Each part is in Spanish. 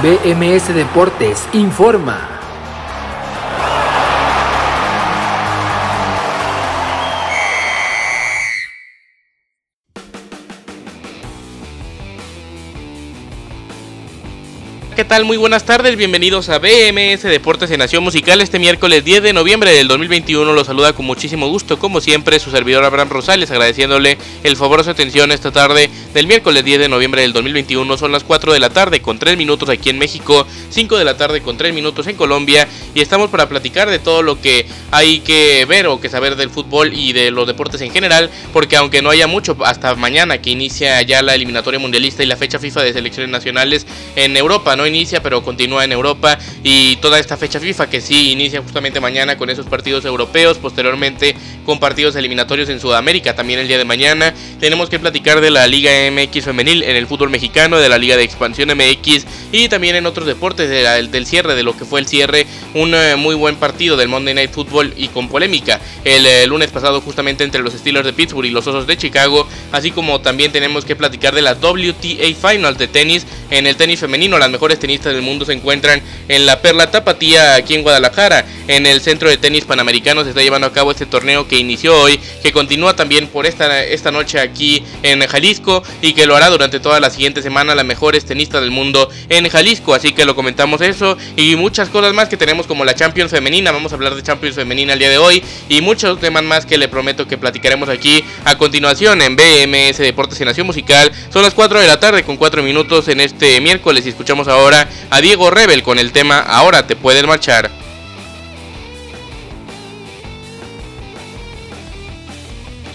BMS Deportes informa. ¿Qué tal? Muy buenas tardes, bienvenidos a BMS Deportes en Nación Musical. Este miércoles 10 de noviembre del 2021 los saluda con muchísimo gusto, como siempre, su servidor Abraham Rosales, agradeciéndole el favor de su atención esta tarde del miércoles 10 de noviembre del 2021. Son las 4 de la tarde con 3 minutos aquí en México, 5 de la tarde con 3 minutos en Colombia y estamos para platicar de todo lo que hay que ver o que saber del fútbol y de los deportes en general, porque aunque no haya mucho hasta mañana que inicia ya la eliminatoria mundialista y la fecha FIFA de selecciones nacionales en Europa, ¿no? Inicia, pero continúa en Europa. Y toda esta fecha FIFA que sí inicia justamente mañana con esos partidos europeos, posteriormente con partidos eliminatorios en Sudamérica también el día de mañana. Tenemos que platicar de la Liga MX femenil en el fútbol mexicano, de la Liga de Expansión MX y también en otros deportes del cierre, de lo que fue el cierre, un eh, muy buen partido del Monday Night Football y con polémica. El eh, lunes pasado justamente entre los Steelers de Pittsburgh y los Osos de Chicago, así como también tenemos que platicar de la WTA Finals de tenis en el tenis femenino, las mejores tenistas del mundo se encuentran en la Perla Tapatía aquí en Guadalajara. En el Centro de Tenis Panamericano se está llevando a cabo este torneo que inició hoy, que continúa también por esta, esta noche aquí en Jalisco y que lo hará durante toda la siguiente semana las mejores tenistas del mundo en Jalisco. Así que lo comentamos eso y muchas cosas más que tenemos como la Champions Femenina. Vamos a hablar de Champions Femenina el día de hoy y muchos temas más que le prometo que platicaremos aquí a continuación en BMS Deportes y Nación Musical. Son las 4 de la tarde con 4 minutos en este miércoles y escuchamos ahora a Diego Rebel con el tema Ahora te puedes marchar.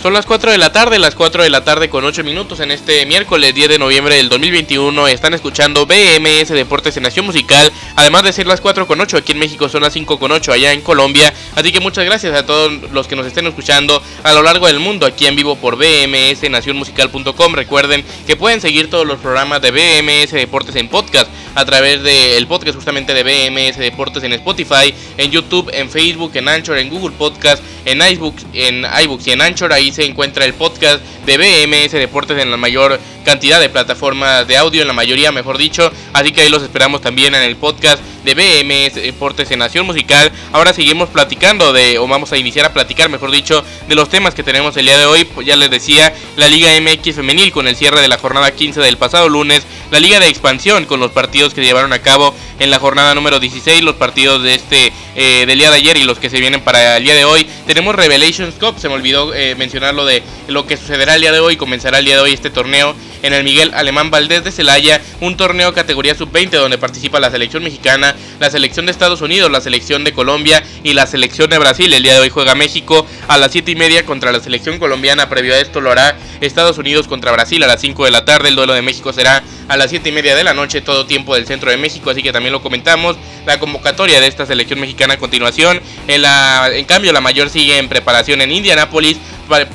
Son las 4 de la tarde, las 4 de la tarde con 8 minutos en este miércoles 10 de noviembre del 2021. Están escuchando BMS Deportes en Nación Musical. Además de ser las 4 con 8, aquí en México son las 5 con 8 allá en Colombia. Así que muchas gracias a todos los que nos estén escuchando a lo largo del mundo aquí en vivo por BMS Nacionmusical.com. Recuerden que pueden seguir todos los programas de BMS Deportes en podcast a través del podcast justamente de BMS Deportes en Spotify, en YouTube, en Facebook, en Anchor, en Google Podcast, en iBooks, en iBooks y en Anchor. Ahí se encuentra el podcast de BMS Deportes en la mayor cantidad de plataformas de audio, en la mayoría mejor dicho. Así que ahí los esperamos también en el podcast de BMS Deportes en Nación Musical. Ahora seguimos platicando de, o vamos a iniciar a platicar mejor dicho, de los temas que tenemos el día de hoy. Pues ya les decía, la Liga MX femenil con el cierre de la jornada 15 del pasado lunes, la Liga de Expansión con los partidos que llevaron a cabo en la jornada número 16, los partidos de este eh, del día de ayer y los que se vienen para el día de hoy. Tenemos Revelations Cup, se me olvidó eh, mencionar lo de lo que sucederá el día de hoy, comenzará el día de hoy este torneo en el Miguel Alemán Valdés de Celaya, un torneo categoría sub-20 donde participa la selección mexicana, la selección de Estados Unidos, la selección de Colombia y la selección de Brasil. El día de hoy juega México a las 7 y media contra la selección colombiana. Previo a esto lo hará Estados Unidos contra Brasil a las 5 de la tarde. El duelo de México será a las 7 y media de la noche, todo tiempo del centro de México, así que también lo comentamos. La convocatoria de esta selección mexicana a continuación. En, la, en cambio, la mayor sigue en preparación en Indianápolis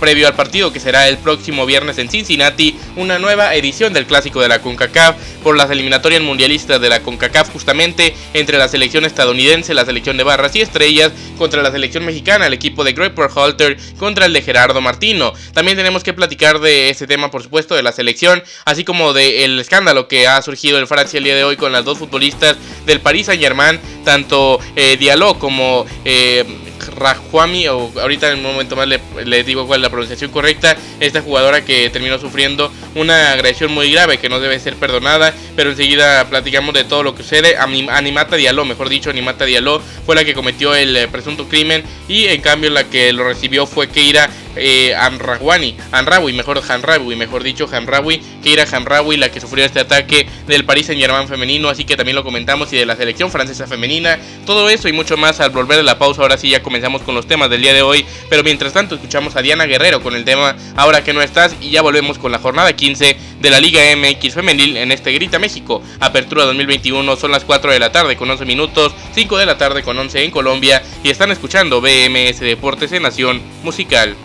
previo al partido que será el próximo viernes en Cincinnati, una nueva edición del clásico de la CONCACAF por las eliminatorias mundialistas de la CONCACAF justamente entre la selección estadounidense, la selección de barras y estrellas contra la selección mexicana, el equipo de Greg Halter contra el de Gerardo Martino. También tenemos que platicar de este tema, por supuesto, de la selección, así como del escándalo que ha surgido en Francia el día de hoy con las dos futbolistas del Paris Saint Germain, tanto eh, Diallo como eh, Rajuami, o ahorita en un momento más le, digo cuál es la pronunciación correcta, esta jugadora que terminó sufriendo una agresión muy grave que no debe ser perdonada, pero enseguida platicamos de todo lo que sucede. Animata Diallo, mejor dicho, Animata Diallo fue la que cometió el eh, presunto crimen y en cambio la que lo recibió fue Keira eh, Anrawani, Anrawi, mejor Hanrawi, mejor dicho Hanrawi, Keira Hanrawi, la que sufrió este ataque del Paris Saint Germain femenino, así que también lo comentamos y de la selección francesa femenina, todo eso y mucho más al volver de la pausa, ahora sí ya comenzamos con los temas del día de hoy, pero mientras tanto escuchamos a Diana Guerrero con el tema Ahora que no estás y ya volvemos con la jornada 15 de la Liga MX femenil en este Grita México, Apertura 2021, son las 4 de la tarde con 11 minutos, 5 de la tarde con 11 en Colombia y están escuchando BMS Deportes en Nación Musical.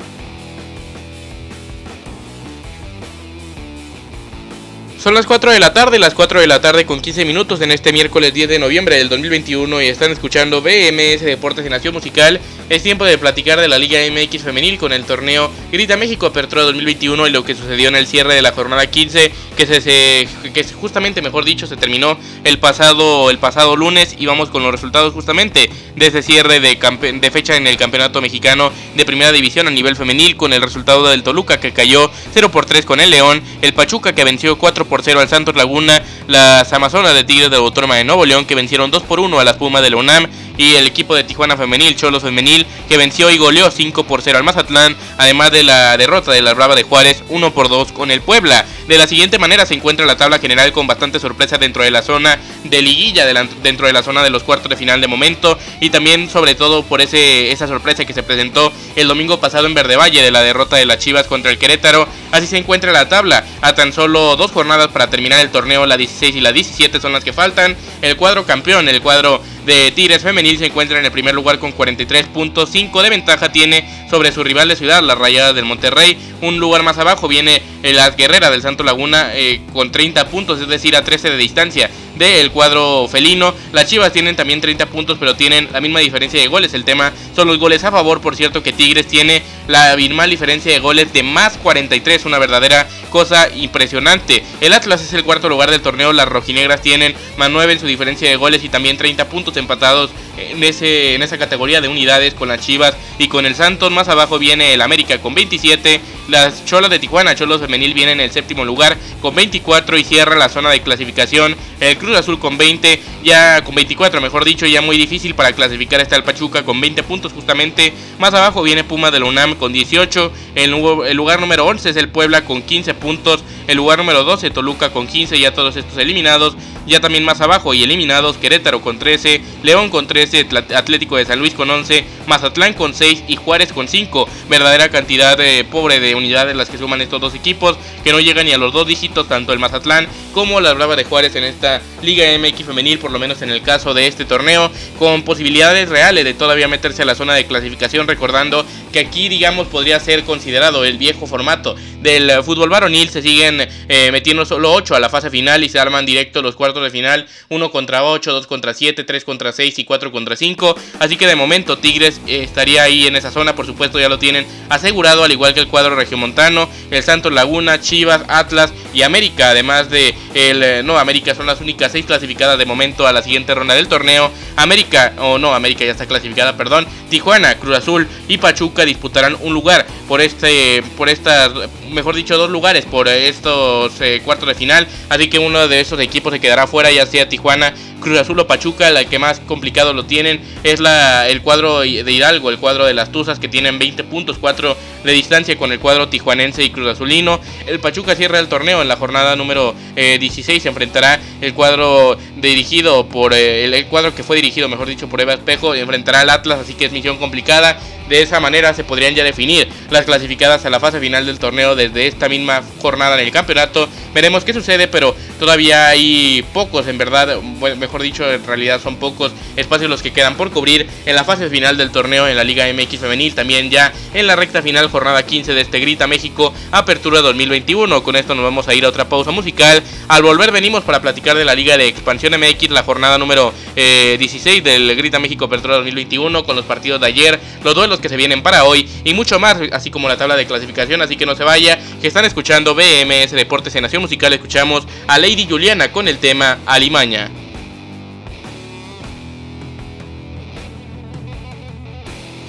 Son las 4 de la tarde, las 4 de la tarde con 15 minutos en este miércoles 10 de noviembre del 2021 y están escuchando BMS Deportes en Nación Musical. Es tiempo de platicar de la Liga MX femenil con el torneo Grita México Apertura 2021 y lo que sucedió en el cierre de la jornada 15 que se, que justamente mejor dicho se terminó el pasado el pasado lunes y vamos con los resultados justamente de ese cierre de, de fecha en el Campeonato Mexicano de Primera División a nivel femenil con el resultado del Toluca que cayó 0 por 3 con el León, el Pachuca que venció 4 por 0 al Santos Laguna, las Amazonas de Tigres de Autónoma de Nuevo León que vencieron 2 por 1 a las Pumas de la UNAM y el equipo de Tijuana Femenil, Cholos Femenil, que venció y goleó 5 por 0 al Mazatlán, además de la derrota de la Brava de Juárez 1 por 2 con el Puebla. De la siguiente manera se encuentra la tabla general con bastante sorpresa dentro de la zona de liguilla, dentro de la zona de los cuartos de final de momento y también sobre todo por ese, esa sorpresa que se presentó el domingo pasado en Verde Valle de la derrota de las Chivas contra el Querétaro. Así se encuentra la tabla, a tan solo dos jornadas para terminar el torneo, la 16 y la 17 son las que faltan. El cuadro campeón, el cuadro de Tigres Femenil se encuentra en el primer lugar con 43.5 de ventaja tiene sobre su rival de ciudad, la Rayada del Monterrey. Un lugar más abajo viene las Guerreras del Santo Laguna eh, con 30 puntos, es decir, a 13 de distancia del cuadro felino. Las Chivas tienen también 30 puntos, pero tienen la misma diferencia de goles. El tema son los goles a favor, por cierto que Tigres tiene la abismal diferencia de goles de más 43, una verdadera cosa impresionante. El Atlas es el cuarto lugar del torneo, las rojinegras tienen más 9 en su diferencia de goles y también 30 puntos empatados en, ese, en esa categoría de unidades con las Chivas y con el Santos. Más abajo viene el América con 27, las Cholas de Tijuana, Cholos Femenil viene en el séptimo lugar con 24 y cierra la zona de clasificación el Cruz Azul con 20, ya con 24 mejor dicho, ya muy difícil para clasificar está el Pachuca con 20 puntos justamente. Más abajo viene Puma de la UNAM con 18, el, el lugar número 11 es el Puebla con 15 puntos, el lugar número 12 Toluca con 15, ya todos estos eliminados. Ya también más abajo y eliminados Querétaro con 13, León con 13, Atlético de San Luis con 11, Mazatlán con 6 y Juárez con 5. Verdadera cantidad eh, pobre de unidades las que suman estos dos equipos que no llegan ni a los dos dígitos, tanto el Mazatlán como la Brava de Juárez en esta Liga MX femenil, por lo menos en el caso de este torneo, con posibilidades reales de todavía meterse a la zona de clasificación, recordando que aquí digamos podría ser considerado el viejo formato del fútbol varonil, se siguen eh, metiendo solo 8 a la fase final y se arman directo los cuartos de final, 1 contra 8, 2 contra 7, 3 contra 6 y 4 contra 5. Así que de momento Tigres eh, estaría ahí en esa zona, por supuesto ya lo tienen asegurado, al igual que el cuadro regiomontano, el Santos Laguna, Chivas, Atlas y América, además de el eh, no América son las únicas 6 clasificadas de momento a la siguiente ronda del torneo. América, o no, América ya está clasificada, perdón. Tijuana, Cruz Azul y Pachuca disputarán un lugar por este por estas mejor dicho dos lugares por estos eh, cuartos de final, así que uno de esos equipos se quedará fuera, ya sea Tijuana, Cruz Azul o Pachuca, la que más complicado lo tienen es la, el cuadro de Hidalgo, el cuadro de las Tuzas que tienen 20 puntos, 4 de distancia con el cuadro tijuanense y Cruz Azulino. El Pachuca cierra el torneo en la jornada número 16, eh, se enfrentará el cuadro dirigido por eh, el, cuadro que fue dirigido, mejor dicho, por Eva Espejo, enfrentará al Atlas, así que es misión complicada. De esa manera se podrían ya definir las clasificadas a la fase final del torneo desde esta misma jornada en el campeonato. Veremos qué sucede, pero todavía hay pocos, en verdad, mejor dicho, en realidad son pocos espacios los que quedan por cubrir en la fase final del torneo en la Liga MX Femenil. También ya en la recta final, jornada 15 de este Grita México, Apertura 2021. Con esto nos vamos a ir a otra pausa musical. Al volver venimos para platicar de la Liga de Expansión MX, la jornada número 16 eh, del Grita México Apertura 2021, con los partidos de ayer, los duelos que se vienen para hoy y mucho más, así como la tabla de clasificación, así que no se vaya, que están escuchando BMS Deportes en Nación Musical, escuchamos a Lady Juliana con el tema Alimaña.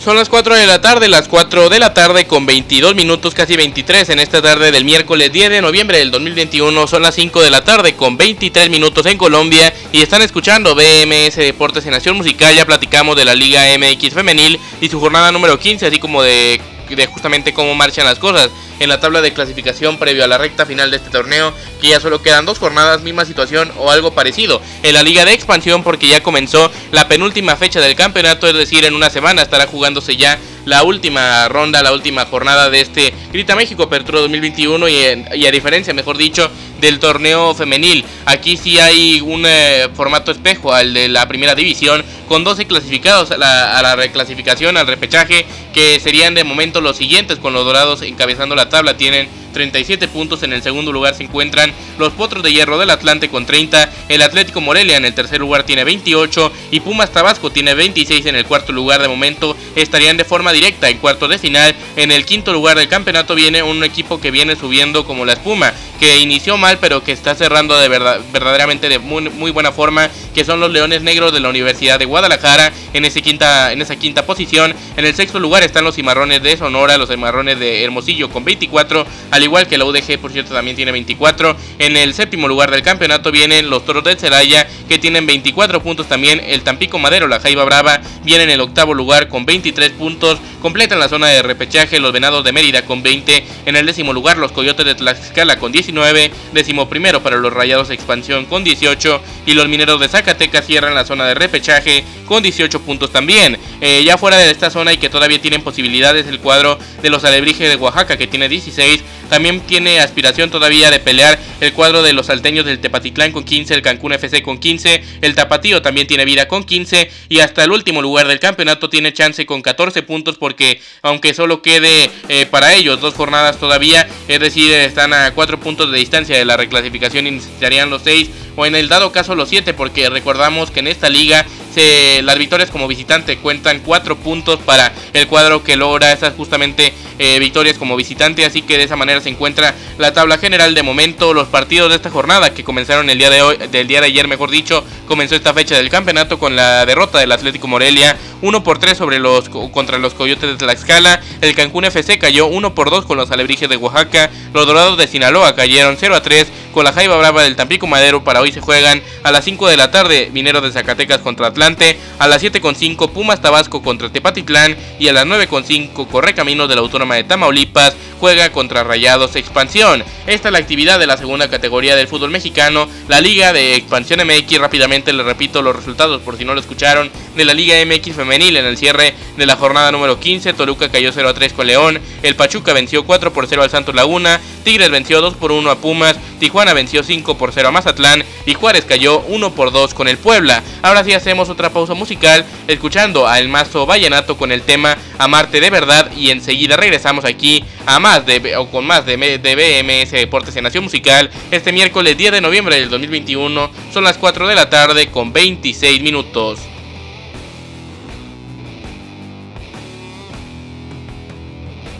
Son las 4 de la tarde, las 4 de la tarde con 22 minutos, casi 23 en esta tarde del miércoles 10 de noviembre del 2021. Son las 5 de la tarde con 23 minutos en Colombia y están escuchando BMS Deportes en Nación Musical. Ya platicamos de la Liga MX Femenil y su jornada número 15, así como de de justamente cómo marchan las cosas en la tabla de clasificación previo a la recta final de este torneo, que ya solo quedan dos jornadas, misma situación o algo parecido. En la liga de expansión porque ya comenzó la penúltima fecha del campeonato, es decir, en una semana estará jugándose ya la última ronda, la última jornada de este Grita México Apertura 2021 y, a diferencia, mejor dicho, del torneo femenil. Aquí sí hay un eh, formato espejo al de la primera división con 12 clasificados a la, a la, reclasificación, al repechaje, que serían de momento los siguientes con los dorados encabezando la tabla. Tienen 37 puntos. En el segundo lugar se encuentran los Potros de Hierro del Atlante con 30. El Atlético Morelia en el tercer lugar tiene 28 y Pumas Tabasco tiene 26 en el cuarto lugar. De momento estarían de forma directa en cuarto de final. En el quinto lugar del campeonato viene un equipo que viene subiendo como la espuma, que inició mal pero que está cerrando de verdad, verdaderamente de muy, muy buena forma, que son los Leones Negros de la Universidad de Guadalajara en, ese quinta, en esa quinta posición. En el sexto lugar están los Cimarrones de Sonora, los Cimarrones de Hermosillo con 24, al igual que la UDG, por cierto, también tiene 24. En el séptimo lugar del campeonato vienen los Toros de Celaya, que tienen 24 puntos también. El Tampico Madero, la Jaiba Brava, viene en el octavo lugar con 23 puntos. Completan la zona de repechaje los Venados de Mérida con 20. En el décimo lugar los Coyotes de Tlaxcala con 19. Décimo primero para los Rayados Expansión con 18. Y los Mineros de Zacatecas cierran la zona de repechaje con 18 puntos también. Eh, ya fuera de esta zona y que todavía tienen posibilidades el cuadro de los Alebrijes de Oaxaca que tiene 16. También tiene aspiración todavía de pelear el cuadro de los salteños del Tepatitlán con 15, el Cancún FC con 15, el Tapatío también tiene vida con 15 y hasta el último lugar del campeonato tiene chance con 14 puntos porque aunque solo quede eh, para ellos dos jornadas todavía, es decir, están a 4 puntos de distancia de la reclasificación y necesitarían los 6 o en el dado caso los 7 porque recordamos que en esta liga se, las victorias como visitante cuentan 4 puntos para el cuadro que logra esas justamente eh, victorias como visitante así que de esa manera se encuentra la tabla general de momento los partidos de esta jornada que comenzaron el día de hoy del día de ayer mejor dicho comenzó esta fecha del campeonato con la derrota del Atlético Morelia 1 por 3 sobre los contra los Coyotes de Tlaxcala el Cancún FC cayó 1 por 2 con los Alebrijes de Oaxaca los Dorados de Sinaloa cayeron 0 a 3 con la Jaiba Brava del Tampico Madero para hoy se juegan a las 5 de la tarde Mineros de Zacatecas contra Atlante, a las 7.5 Pumas Tabasco contra Tepatitlán y a las 9.5 Correcaminos de la Autónoma de Tamaulipas juega contra Rayados Expansión. Esta es la actividad de la segunda categoría del fútbol mexicano, la Liga de Expansión MX. Rápidamente les repito los resultados por si no lo escucharon de la Liga MX femenil en el cierre de la jornada número 15. Toluca cayó 0 a 3 con León, el Pachuca venció 4 por 0 al Santos Laguna, Tigres venció 2 por 1 a Pumas, Tijuana venció 5 por 0 a Mazatlán y Juárez cayó 1 por 2 con el Puebla. Ahora sí hacemos otra pausa musical escuchando a El Mazo Vallenato con el tema Amarte de verdad y enseguida regresamos aquí a más de o con más de, de BMS Deportes en Nación Musical este miércoles 10 de noviembre del 2021 son las 4 de la tarde con 26 minutos.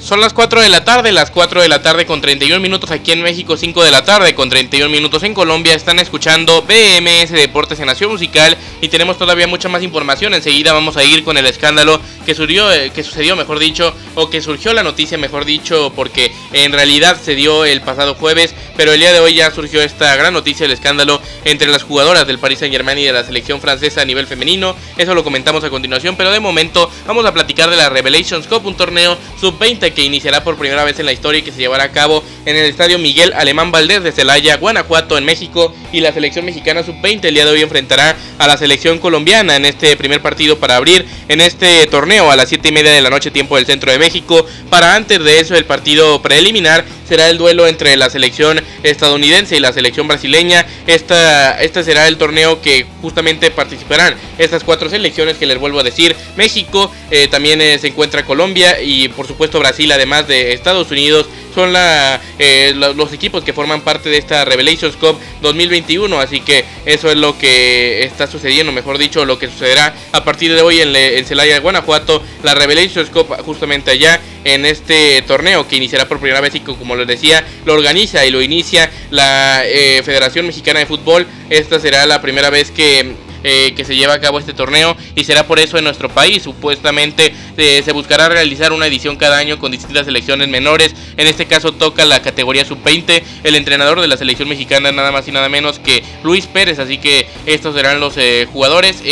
Son las 4 de la tarde, las 4 de la tarde con 31 minutos aquí en México, 5 de la tarde con 31 minutos en Colombia. Están escuchando BMS Deportes en Nación Musical y tenemos todavía mucha más información. Enseguida vamos a ir con el escándalo que, surgió, eh, que sucedió, mejor dicho, o que surgió la noticia, mejor dicho, porque en realidad se dio el pasado jueves, pero el día de hoy ya surgió esta gran noticia, el escándalo entre las jugadoras del Paris Saint Germain y de la selección francesa a nivel femenino. Eso lo comentamos a continuación, pero de momento vamos a platicar de la Revelations Cup, un torneo sub-20 que iniciará por primera vez en la historia y que se llevará a cabo en el estadio Miguel Alemán Valdés de Celaya, Guanajuato, en México. Y la selección mexicana sub-20 el día de hoy enfrentará a la selección colombiana en este primer partido para abrir en este torneo a las 7 y media de la noche, tiempo del centro de México. Para antes de eso, el partido preliminar será el duelo entre la selección estadounidense y la selección brasileña. Esta, este será el torneo que justamente participarán estas cuatro selecciones que les vuelvo a decir. México, eh, también eh, se encuentra Colombia y por supuesto Brasil, además de Estados Unidos son la, eh, los equipos que forman parte de esta Revelations Cup 2021. Así que eso es lo que está sucediendo, mejor dicho, lo que sucederá a partir de hoy en, en Celaya, Guanajuato. La Revelations Cup justamente allá en este torneo que iniciará por primera vez y como les decía, lo organiza y lo inicia la eh, Federación Mexicana de Fútbol. Esta será la primera vez que eh, que se lleva a cabo este torneo y será por eso en nuestro país. Supuestamente eh, se buscará realizar una edición cada año con distintas selecciones menores. En este caso toca la categoría sub-20. El entrenador de la selección mexicana nada más y nada menos que Luis Pérez. Así que estos serán los eh, jugadores.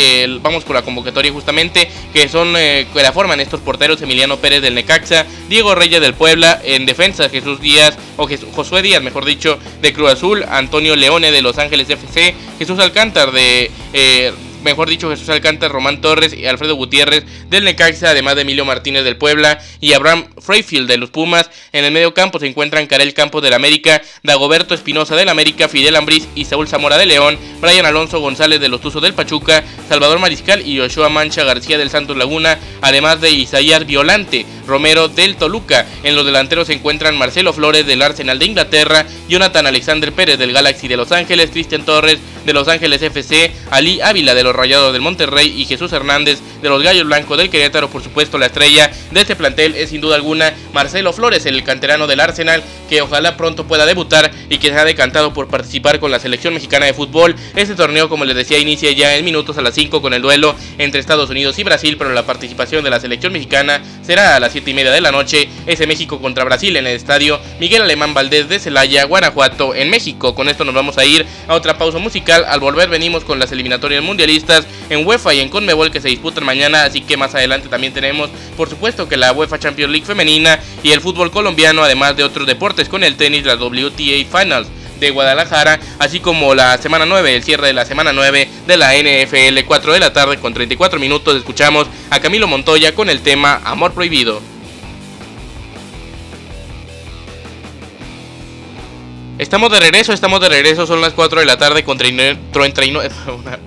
vamos con la convocatoria justamente que son que la forman estos porteros Emiliano Pérez del Necaxa, Diego Reyes del Puebla, en defensa Jesús Díaz o Josué Díaz, mejor dicho, de Cruz Azul, Antonio Leone de Los Ángeles FC, Jesús Alcántar de mejor dicho, Jesús Alcántara, Román Torres y Alfredo Gutiérrez del Necaxa, además de Emilio Martínez del Puebla y Abraham Freyfield de los Pumas. En el medio campo se encuentran Karel Campos del América, Dagoberto Espinosa del América, Fidel Ambriz y Saúl Zamora de León, Brian Alonso González de los Tuzos del Pachuca, Salvador Mariscal y Joshua Mancha García del Santos Laguna, además de Isaías Violante. Romero del Toluca. En los delanteros se encuentran Marcelo Flores del Arsenal de Inglaterra, Jonathan Alexander Pérez del Galaxy de Los Ángeles, Cristian Torres de Los Ángeles FC, Ali Ávila de los Rayados del Monterrey y Jesús Hernández de los Gallos Blancos del Querétaro. Por supuesto, la estrella de este plantel es sin duda alguna Marcelo Flores, el canterano del Arsenal, que ojalá pronto pueda debutar y que se ha decantado por participar con la selección mexicana de fútbol. Este torneo, como les decía, inicia ya en minutos a las 5 con el duelo entre Estados Unidos y Brasil, pero la participación de la selección mexicana será a las 7 y media de la noche. Ese México contra Brasil en el estadio Miguel Alemán Valdés de Celaya, Guanajuato, en México. Con esto nos vamos a ir a otra pausa musical. Al volver venimos con las eliminatorias mundialistas en UEFA y en Conmebol que se disputan mañana, así que más adelante también tenemos, por supuesto, que la UEFA Champions League femenina y el fútbol colombiano, además de otros deportes con el tenis, la WTA Finals de Guadalajara, así como la semana 9, el cierre de la semana 9 de la NFL, 4 de la tarde con 34 minutos. Escuchamos a Camilo Montoya con el tema Amor Prohibido. Estamos de regreso, estamos de regreso, son las 4 de la tarde con 39,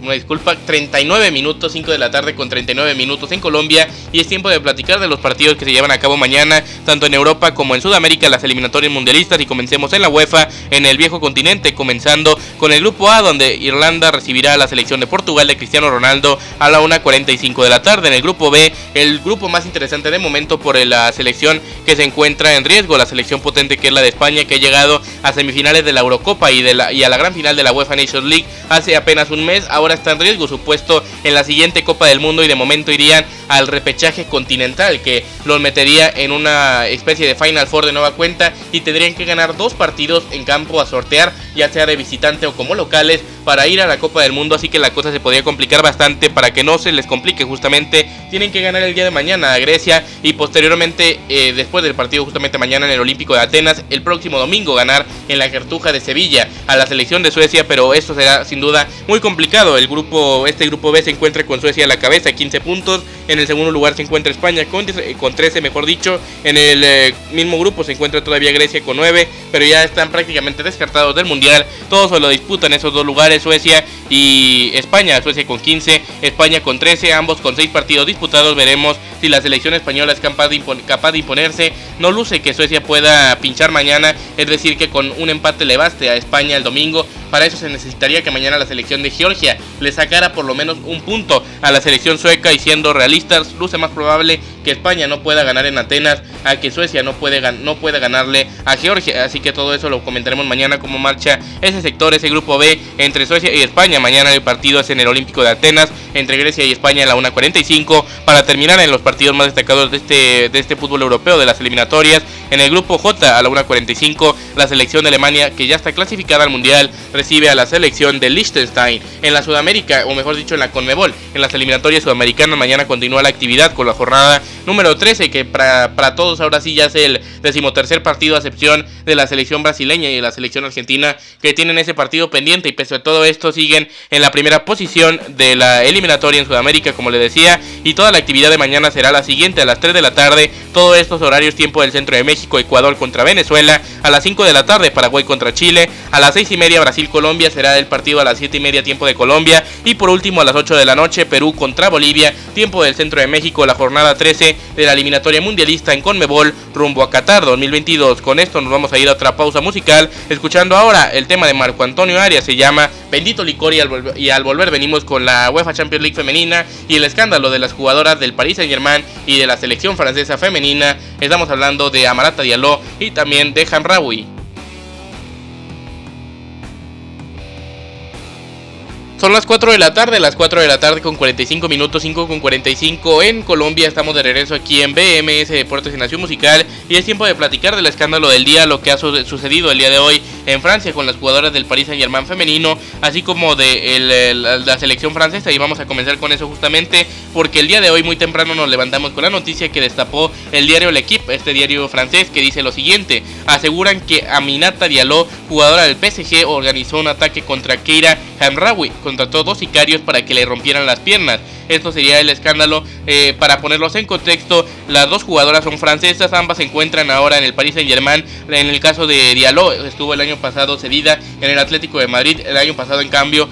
una, disculpa, 39 minutos, 5 de la tarde con 39 minutos en Colombia y es tiempo de platicar de los partidos que se llevan a cabo mañana, tanto en Europa como en Sudamérica, las eliminatorias mundialistas y comencemos en la UEFA, en el viejo continente, comenzando con el grupo A donde Irlanda recibirá a la selección de Portugal de Cristiano Ronaldo a la 1.45 de la tarde, en el grupo B, el grupo más interesante de momento por la selección que se encuentra en riesgo, la selección potente que es la de España que ha llegado a semifinales de la Eurocopa y, de la, y a la gran final de la UEFA Nations League hace apenas un mes, ahora está en riesgo su puesto en la siguiente Copa del Mundo y de momento irían al repechaje continental que los metería en una especie de Final Four de nueva cuenta y tendrían que ganar dos partidos en campo a sortear, ya sea de visitante o como locales, para ir a la Copa del Mundo, así que la cosa se podría complicar bastante para que no se les complique justamente, tienen que ganar el día de mañana a Grecia y posteriormente eh, después del partido justamente mañana en el Olímpico de Atenas, el próximo domingo ganar en la Cartuja de Sevilla a la selección de Suecia, pero esto será sin duda muy complicado, el grupo, este grupo B se encuentra con Suecia a la cabeza, 15 puntos, en el segundo lugar se encuentra España con, con 13, mejor dicho. En el eh, mismo grupo se encuentra todavía Grecia con 9, pero ya están prácticamente descartados del Mundial. Todos se lo disputan esos dos lugares, Suecia y España. Suecia con 15, España con 13, ambos con 6 partidos disputados. Veremos si la selección española es capaz de, capaz de imponerse. No luce que Suecia pueda pinchar mañana, es decir, que con un empate le baste a España el domingo. Para eso se necesitaría que mañana la selección de Georgia le sacara por lo menos un punto a la selección sueca y siendo realistas, luce más probable que España no pueda ganar en Atenas a que Suecia no puede, no puede ganarle a Georgia. Así que todo eso lo comentaremos mañana cómo marcha ese sector, ese grupo B entre Suecia y España. Mañana el partido es en el Olímpico de Atenas entre Grecia y España a la 1.45 para terminar en los partidos más destacados de este, de este fútbol europeo de las eliminatorias. En el grupo J a la 1.45 la selección de Alemania que ya está clasificada al Mundial recibe a la selección de Liechtenstein. En la Sudamérica, o mejor dicho en la Conmebol, en las eliminatorias sudamericanas mañana continúa la actividad con la jornada número 13 que para, para todos ahora sí ya es el decimotercer partido a excepción de la selección brasileña y de la selección argentina que tienen ese partido pendiente y pese a todo esto siguen en la primera posición de la eliminatoria en Sudamérica como le decía y toda la actividad de mañana será la siguiente a las 3 de la tarde todos estos horarios tiempo del centro de México Ecuador contra Venezuela a las 5 de la tarde Paraguay contra Chile a las 6 y media Brasil Colombia será el partido a las 7 y media tiempo de Colombia y por último a las 8 de la noche Perú contra Bolivia tiempo del centro de México la jornada 13 de la eliminatoria mundialista en Conmebol rumbo a Qatar 2022 con esto nos vamos a ir a otra pausa musical escuchando ahora el tema de Marco Antonio Arias se llama Bendito Licor y al, volver, venimos con la UEFA Champions League femenina y el escándalo de las jugadoras del Paris Saint Germain y de la selección francesa femenina. Estamos hablando de Amarata Diallo y también de Hamraoui. Son las 4 de la tarde, las 4 de la tarde con 45 minutos, 5 con 45 en Colombia. Estamos de regreso aquí en BMS Deportes y Nación Musical. Y es tiempo de platicar del escándalo del día, lo que ha sucedido el día de hoy en Francia con las jugadoras del Paris Saint Germain femenino, así como de la selección francesa. Y vamos a comenzar con eso justamente porque el día de hoy muy temprano nos levantamos con la noticia que destapó el diario L'Equipe, este diario francés, que dice lo siguiente. Aseguran que Aminata Diallo, jugadora del PSG, organizó un ataque contra Keira Hamraoui contrató dos sicarios para que le rompieran las piernas. Esto sería el escándalo. Eh, para ponerlos en contexto, las dos jugadoras son francesas, ambas se encuentran ahora en el Paris Saint Germain. En el caso de Diallo, estuvo el año pasado cedida en el Atlético de Madrid. El año pasado, en cambio,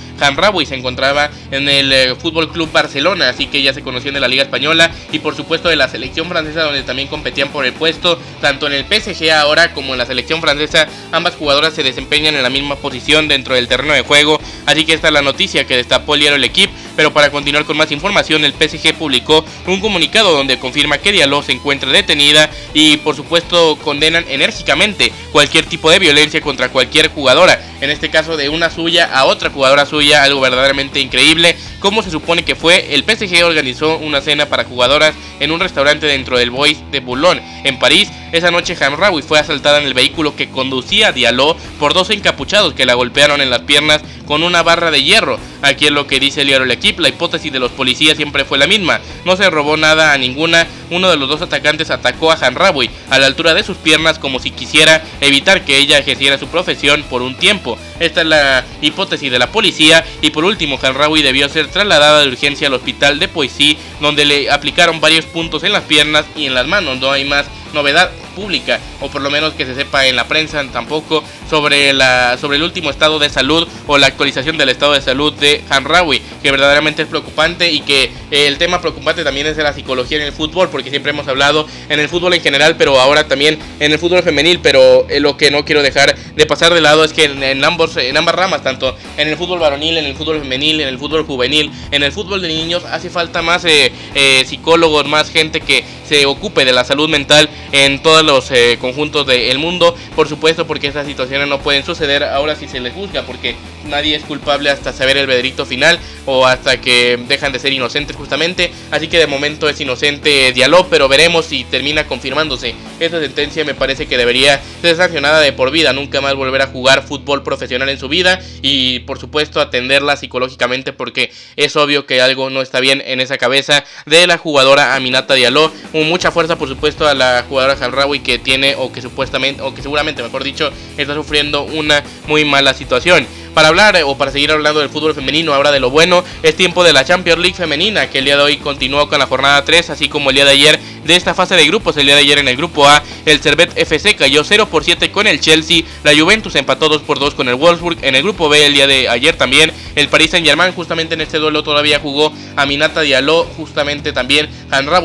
y se encontraba en el eh, Fútbol Club Barcelona, así que ya se conocían de la Liga Española y por supuesto de la selección francesa, donde también competían por el puesto, tanto en el PSG ahora como en la selección francesa. Ambas jugadoras se desempeñan en la misma posición dentro del terreno de juego, así que esta es la noticia que destapó el diario El Equipo. Pero para continuar con más información, el PSG publicó un comunicado donde confirma que Diallo se encuentra detenida y por supuesto condenan enérgicamente cualquier tipo de violencia contra cualquier jugadora, en este caso de una suya a otra jugadora suya, algo verdaderamente increíble. Como se supone que fue, el PSG organizó una cena para jugadoras en un restaurante dentro del Bois de Boulogne, en París. Esa noche Hamraoui fue asaltada en el vehículo que conducía a Diallo por dos encapuchados que la golpearon en las piernas con una barra de hierro. Aquí es lo que dice el diario El Equipo, la hipótesis de los policías siempre fue la misma. No se robó nada a ninguna, uno de los dos atacantes atacó a Hanrawi a la altura de sus piernas como si quisiera evitar que ella ejerciera su profesión por un tiempo. Esta es la hipótesis de la policía y por último Hanrawi debió ser trasladada de urgencia al hospital de Poissy donde le aplicaron varios puntos en las piernas y en las manos. No hay más novedad pública o por lo menos que se sepa en la prensa tampoco sobre la sobre el último estado de salud o la actualización del estado de salud de Hanrawi que verdaderamente es preocupante y que el tema preocupante también es de la psicología en el fútbol porque siempre hemos hablado en el fútbol en general pero ahora también en el fútbol femenil pero eh, lo que no quiero dejar de pasar de lado es que en, ambos en ambas ramas tanto en el fútbol varonil en el fútbol femenil en el fútbol juvenil en el fútbol de niños hace falta más eh, eh, psicólogos más gente que se ocupe de la salud mental en todos los eh, conjuntos del mundo. Por supuesto, porque estas situaciones no pueden suceder ahora si se les juzga, porque nadie es culpable hasta saber el veredicto final o hasta que dejan de ser inocentes justamente. Así que de momento es inocente Diallo, pero veremos si termina confirmándose. Esta sentencia me parece que debería ser sancionada de por vida, nunca más volver a jugar fútbol profesional en su vida y por supuesto atenderla psicológicamente porque es obvio que algo no está bien en esa cabeza de la jugadora Aminata Diallo. Mucha fuerza por supuesto a la jugadora Halrawi que tiene o que supuestamente o que seguramente mejor dicho está sufriendo una muy mala situación. Para hablar o para seguir hablando del fútbol femenino, ahora de lo bueno, es tiempo de la Champions League femenina, que el día de hoy continuó con la jornada 3, así como el día de ayer de esta fase de grupos. El día de ayer en el grupo A, el Servet FC cayó 0 por 7 con el Chelsea, la Juventus empató 2 por 2 con el Wolfsburg. En el grupo B, el día de ayer también, el Paris Saint Germain, justamente en este duelo todavía jugó Aminata Diallo, justamente también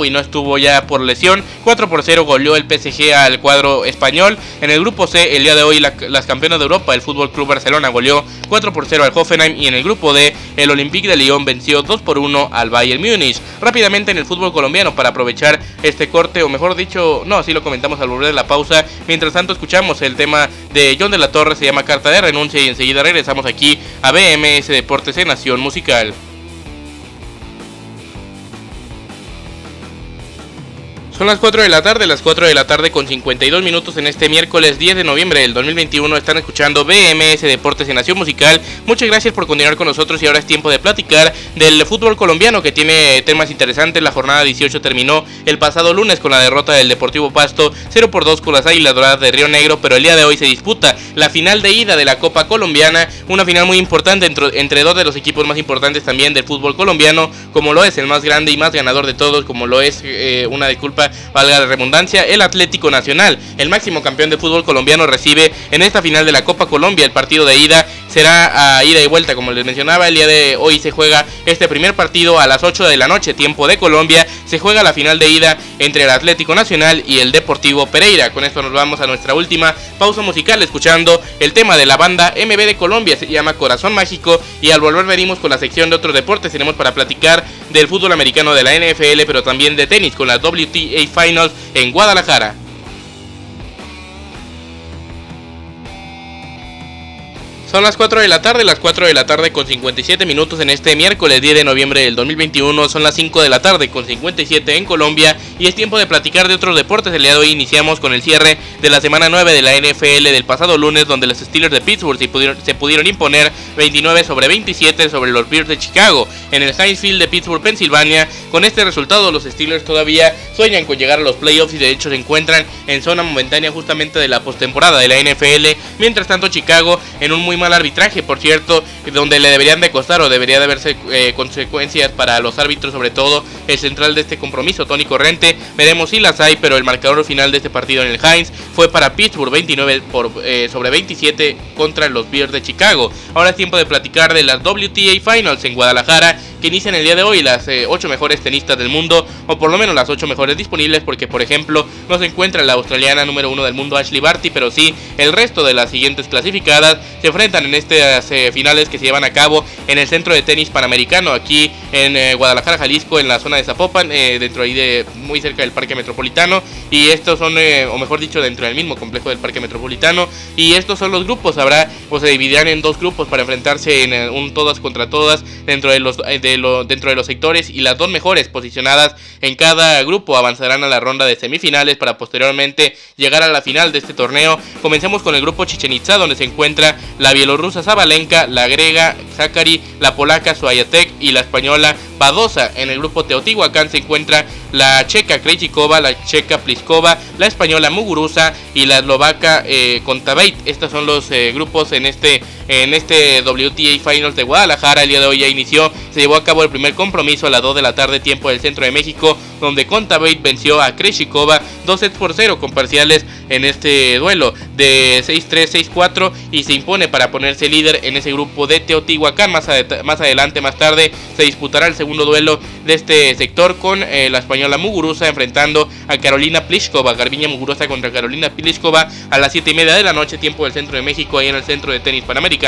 y no estuvo ya por lesión. 4 por 0 goleó el PSG al cuadro español. En el grupo C, el día de hoy, las campeonas de Europa, el Fútbol Club Barcelona goleó 4 por 0 al Hoffenheim y en el grupo D el Olympique de Lyon venció 2 por 1 al Bayern Múnich. Rápidamente en el fútbol colombiano para aprovechar este corte o mejor dicho, no, así lo comentamos al volver de la pausa. Mientras tanto escuchamos el tema de John de la Torre, se llama Carta de Renuncia y enseguida regresamos aquí a BMS Deportes en Nación Musical. Son las 4 de la tarde, las 4 de la tarde con 52 minutos en este miércoles 10 de noviembre del 2021. Están escuchando BMS Deportes en Nación Musical. Muchas gracias por continuar con nosotros y ahora es tiempo de platicar del fútbol colombiano que tiene temas interesantes. La jornada 18 terminó el pasado lunes con la derrota del Deportivo Pasto 0 por 2 con las Águilas Doradas de Río Negro, pero el día de hoy se disputa la final de ida de la Copa Colombiana, una final muy importante entre, entre dos de los equipos más importantes también del fútbol colombiano, como lo es el más grande y más ganador de todos, como lo es eh, una disculpa valga la redundancia, el Atlético Nacional, el máximo campeón de fútbol colombiano, recibe en esta final de la Copa Colombia el partido de ida. Será a ida y vuelta, como les mencionaba, el día de hoy se juega este primer partido a las 8 de la noche, tiempo de Colombia. Se juega la final de ida entre el Atlético Nacional y el Deportivo Pereira. Con esto nos vamos a nuestra última pausa musical, escuchando el tema de la banda MB de Colombia, se llama Corazón Mágico. Y al volver venimos con la sección de otros deportes, tenemos para platicar del fútbol americano de la NFL, pero también de tenis con la WTA Finals en Guadalajara. Son las 4 de la tarde, las 4 de la tarde con 57 minutos en este miércoles 10 de noviembre del 2021. Son las 5 de la tarde con 57 en Colombia y es tiempo de platicar de otros deportes. El día de hoy iniciamos con el cierre de la semana 9 de la NFL del pasado lunes, donde los Steelers de Pittsburgh se pudieron, imponer 29 sobre 27 sobre los Bears de Chicago en el Heinz Field de Pittsburgh, Pensilvania. Con este resultado, los Steelers todavía sueñan con llegar a los playoffs y de hecho se encuentran en zona momentánea justamente de la postemporada de la NFL. Mientras tanto, Chicago en un muy mal arbitraje, por cierto, donde le deberían de costar o debería de haberse eh, consecuencias para los árbitros, sobre todo el central de este compromiso, Tony Corrente. Veremos si las hay, pero el marcador final de este partido en el Heinz fue para Pittsburgh 29 por, eh, sobre 27 contra los Bears de Chicago. Ahora es tiempo de platicar de las WTA Finals en Guadalajara que inician el día de hoy las 8 eh, mejores tenistas del mundo, o por lo menos las 8 mejores disponibles, porque por ejemplo no se encuentra la australiana número 1 del mundo Ashley Barty, pero sí el resto de las siguientes clasificadas se enfrentan en estas eh, finales que se llevan a cabo en el Centro de Tenis Panamericano, aquí en eh, Guadalajara, Jalisco, en la zona de Zapopan, dentro ahí de muy cerca del Parque Metropolitano, y estos son, o mejor dicho, dentro del mismo complejo del Parque Metropolitano, y estos son los grupos, habrá o se dividirán en dos grupos para enfrentarse en un todas contra todas dentro de los dentro de los sectores y las dos mejores posicionadas en cada grupo avanzarán a la ronda de semifinales para posteriormente llegar a la final de este torneo. Comencemos con el grupo Chichen Itza donde se encuentra la bielorrusa Zabalenka, la grega Zakari, la polaca Suayatek y la española Badosa. En el grupo Teotihuacán se encuentra la checa Krejcikova, la checa Pliskova, la española Muguruza y la eslovaca eh. Estos son los eh, grupos en este, en este WTA Finals de Guadalajara. El día de hoy ya inició, se llevó a cabo el primer compromiso a las 2 de la tarde, tiempo del centro de México, donde Contaveit venció a Krejcikova 2 sets por 0 con parciales en este duelo de 6-3, 6-4 y se impone para ponerse líder en ese grupo de Teotihuacán. Más, más adelante, más tarde, se disputará el segundo duelo de este sector con eh, la española Muguruza enfrentando a Carolina Pliskova. Garbiña Muguruza contra Carolina Pliskova a las 7 y media de la noche, tiempo del centro de México, ahí en el centro de tenis panamericano,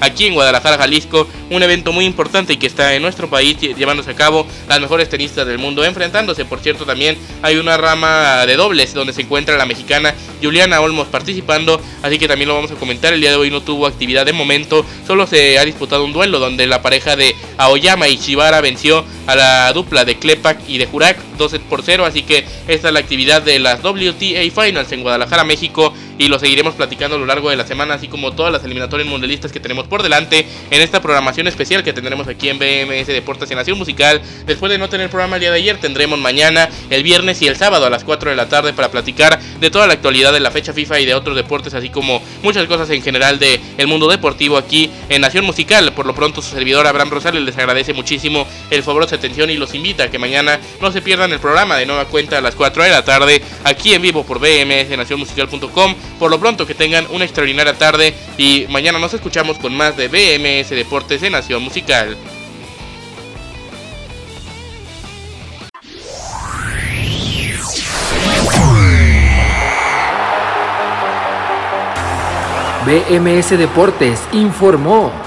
aquí en Guadalajara, Jalisco. Un evento muy importante que está en nuestro país llevándose a cabo las mejores tenistas del mundo enfrentándose. Por cierto, también hay una rama de dobles donde se encuentra la mexicana Juliana Olmos participando, así que también lo vamos a comentar. El día de hoy no tuvo actividad de momento, solo se ha disputado un duelo donde la pareja de Aoyama y Shibara venció a la dupla de Klepak y de Jurak 2 por 0, así que esta es la actividad de las WTA Finals en Guadalajara, México y lo seguiremos platicando a lo largo de la semana, así como todas las eliminatorias mundialistas que tenemos por delante en esta programación especial que tendremos aquí en BMS Deportes y Nación Musical. Después de no tener programa el día de ayer, tendremos mañana, el viernes y el sábado a las 4 de la tarde para platicar de toda la actualidad de la fecha FIFA y de otros deportes, así como muchas cosas en general del el mundo deportivo aquí en Nación Musical. Por lo pronto, su servidor Abraham Rosales les agradece muchísimo el favor de atención y los invita a que mañana no se pierdan el programa de nueva cuenta a las 4 de la tarde aquí en vivo por BMS por lo pronto que tengan una extraordinaria tarde y mañana nos escuchamos con más de BMS Deportes en Nación Musical. BMS Deportes informó.